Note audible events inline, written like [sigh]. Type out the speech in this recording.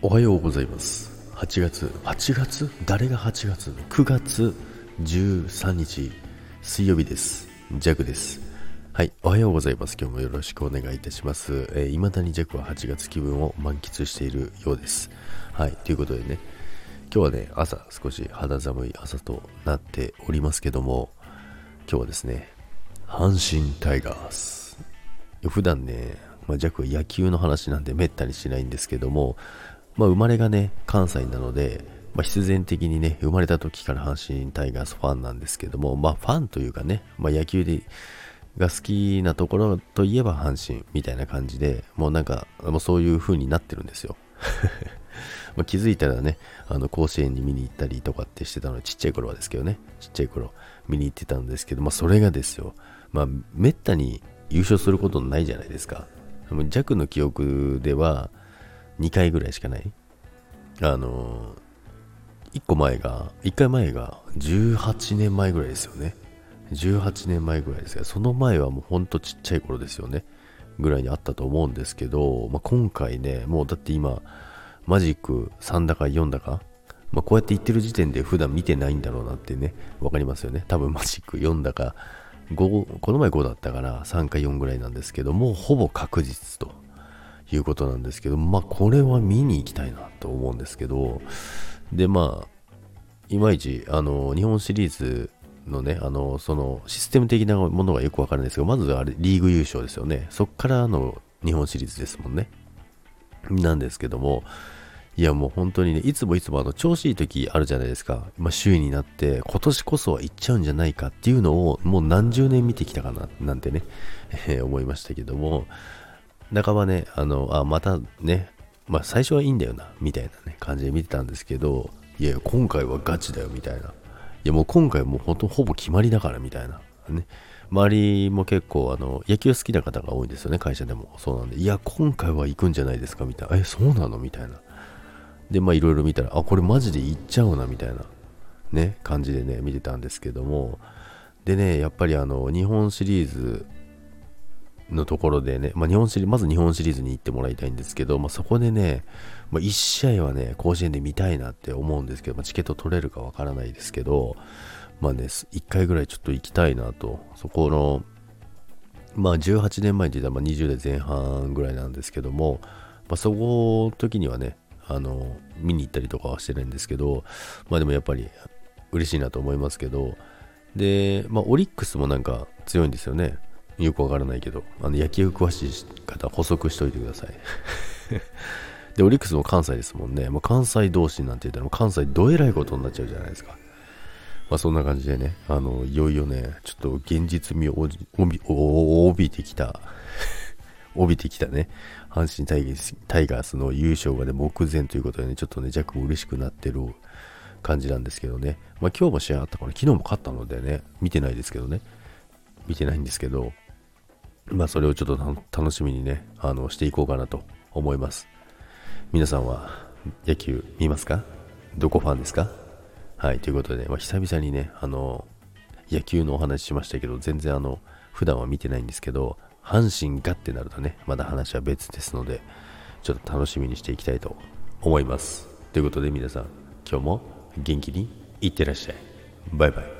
おはようございます。8月8月誰が8月 ?9 月13日水曜日です。ジャクです。はいおはようございます。今日もよろしくお願いいたします。えー、未だにジャクは8月気分を満喫しているようです。はいということでね今日はね朝少し肌寒い朝となっておりますけども今日はですね阪神タイガース。普段ねまあ、弱野球の話なんでめったにしないんですけども、まあ、生まれがね、関西なので、まあ、必然的にね、生まれた時から阪神タイガースファンなんですけども、まあ、ファンというかね、まあ、野球で、が好きなところといえば阪神みたいな感じで、もうなんか、もうそういう風になってるんですよ。[laughs] ま気づいたらね、あの甲子園に見に行ったりとかってしてたので、ちっちゃい頃はですけどね、ちっちゃい頃見に行ってたんですけど、まあそれがですよ、まあめったに優勝することないじゃないですか。弱の記憶では2回ぐらいしかない。あの、1個前が、1回前が18年前ぐらいですよね。18年前ぐらいですが、その前はもうほんとちっちゃい頃ですよね。ぐらいにあったと思うんですけど、まあ、今回ね、もうだって今、マジック3だか4だか、まあ、こうやって言ってる時点で普段見てないんだろうなってね、わかりますよね。多分マジック4だか5この前5だったから3か4ぐらいなんですけどもほぼ確実ということなんですけどまあこれは見に行きたいなと思うんですけどでまあいまいちあの日本シリーズのねあのそのシステム的なものがよくわかるんですけどまずあれリーグ優勝ですよねそっからの日本シリーズですもんねなんですけどもいやもう本当にね、いつもいつもあの調子いい時あるじゃないですか。まあ、首位になって、今年こそは行っちゃうんじゃないかっていうのを、もう何十年見てきたかな、なんてね、えー、思いましたけども、半ばね、あの、あ、またね、まあ最初はいいんだよな、みたいなね、感じで見てたんですけど、いやいや、今回はガチだよ、みたいな。いや、もう今回もうほんとほぼ決まりだから、みたいな。ね。周りも結構、あの、野球好きな方が多いんですよね、会社でも。そうなんで、いや、今回は行くんじゃないですか、みたいな。え、そうなの？みたいな。で、まあいろいろ見たら、あ、これマジでいっちゃうな、みたいな、ね、感じでね、見てたんですけども、でね、やっぱりあの、日本シリーズのところでね、まあ日本シリまず日本シリーズに行ってもらいたいんですけど、まあそこでね、まあ1試合はね、甲子園で見たいなって思うんですけど、まあ、チケット取れるかわからないですけど、まあね、1回ぐらいちょっと行きたいなと、そこの、まあ18年前って言ったらま20代前半ぐらいなんですけども、まあ、そこの時にはね、あの、見に行ったりとかはしてないんですけど、まあでもやっぱり嬉しいなと思いますけど、で、まあオリックスもなんか強いんですよね。よくわからないけど、あの野球詳しい方補足しといてください。[laughs] で、オリックスも関西ですもんね。まあ、関西同士なんて言ったら、関西どえらいことになっちゃうじゃないですか。まあそんな感じでね、あの、いよいよね、ちょっと現実味を帯びてきた [laughs] 帯びてきたね、阪神タイガースの優勝がね、目前ということでね、ちょっとね、若干嬉しくなってる感じなんですけどね。まあ今日も試合あったから、昨日も勝ったのでね、見てないですけどね、見てないんですけど、まあそれをちょっと楽しみにね、あの、していこうかなと思います。皆さんは野球見ますか？どこファンですか？はい、ということで、まあ、久々にね、あの、野球のお話しましたけど、全然あの、普段は見てないんですけど、阪神がってなるとね、まだ話は別ですので、ちょっと楽しみにしていきたいと思います。ということで皆さん、今日も元気にいってらっしゃい。バイバイ。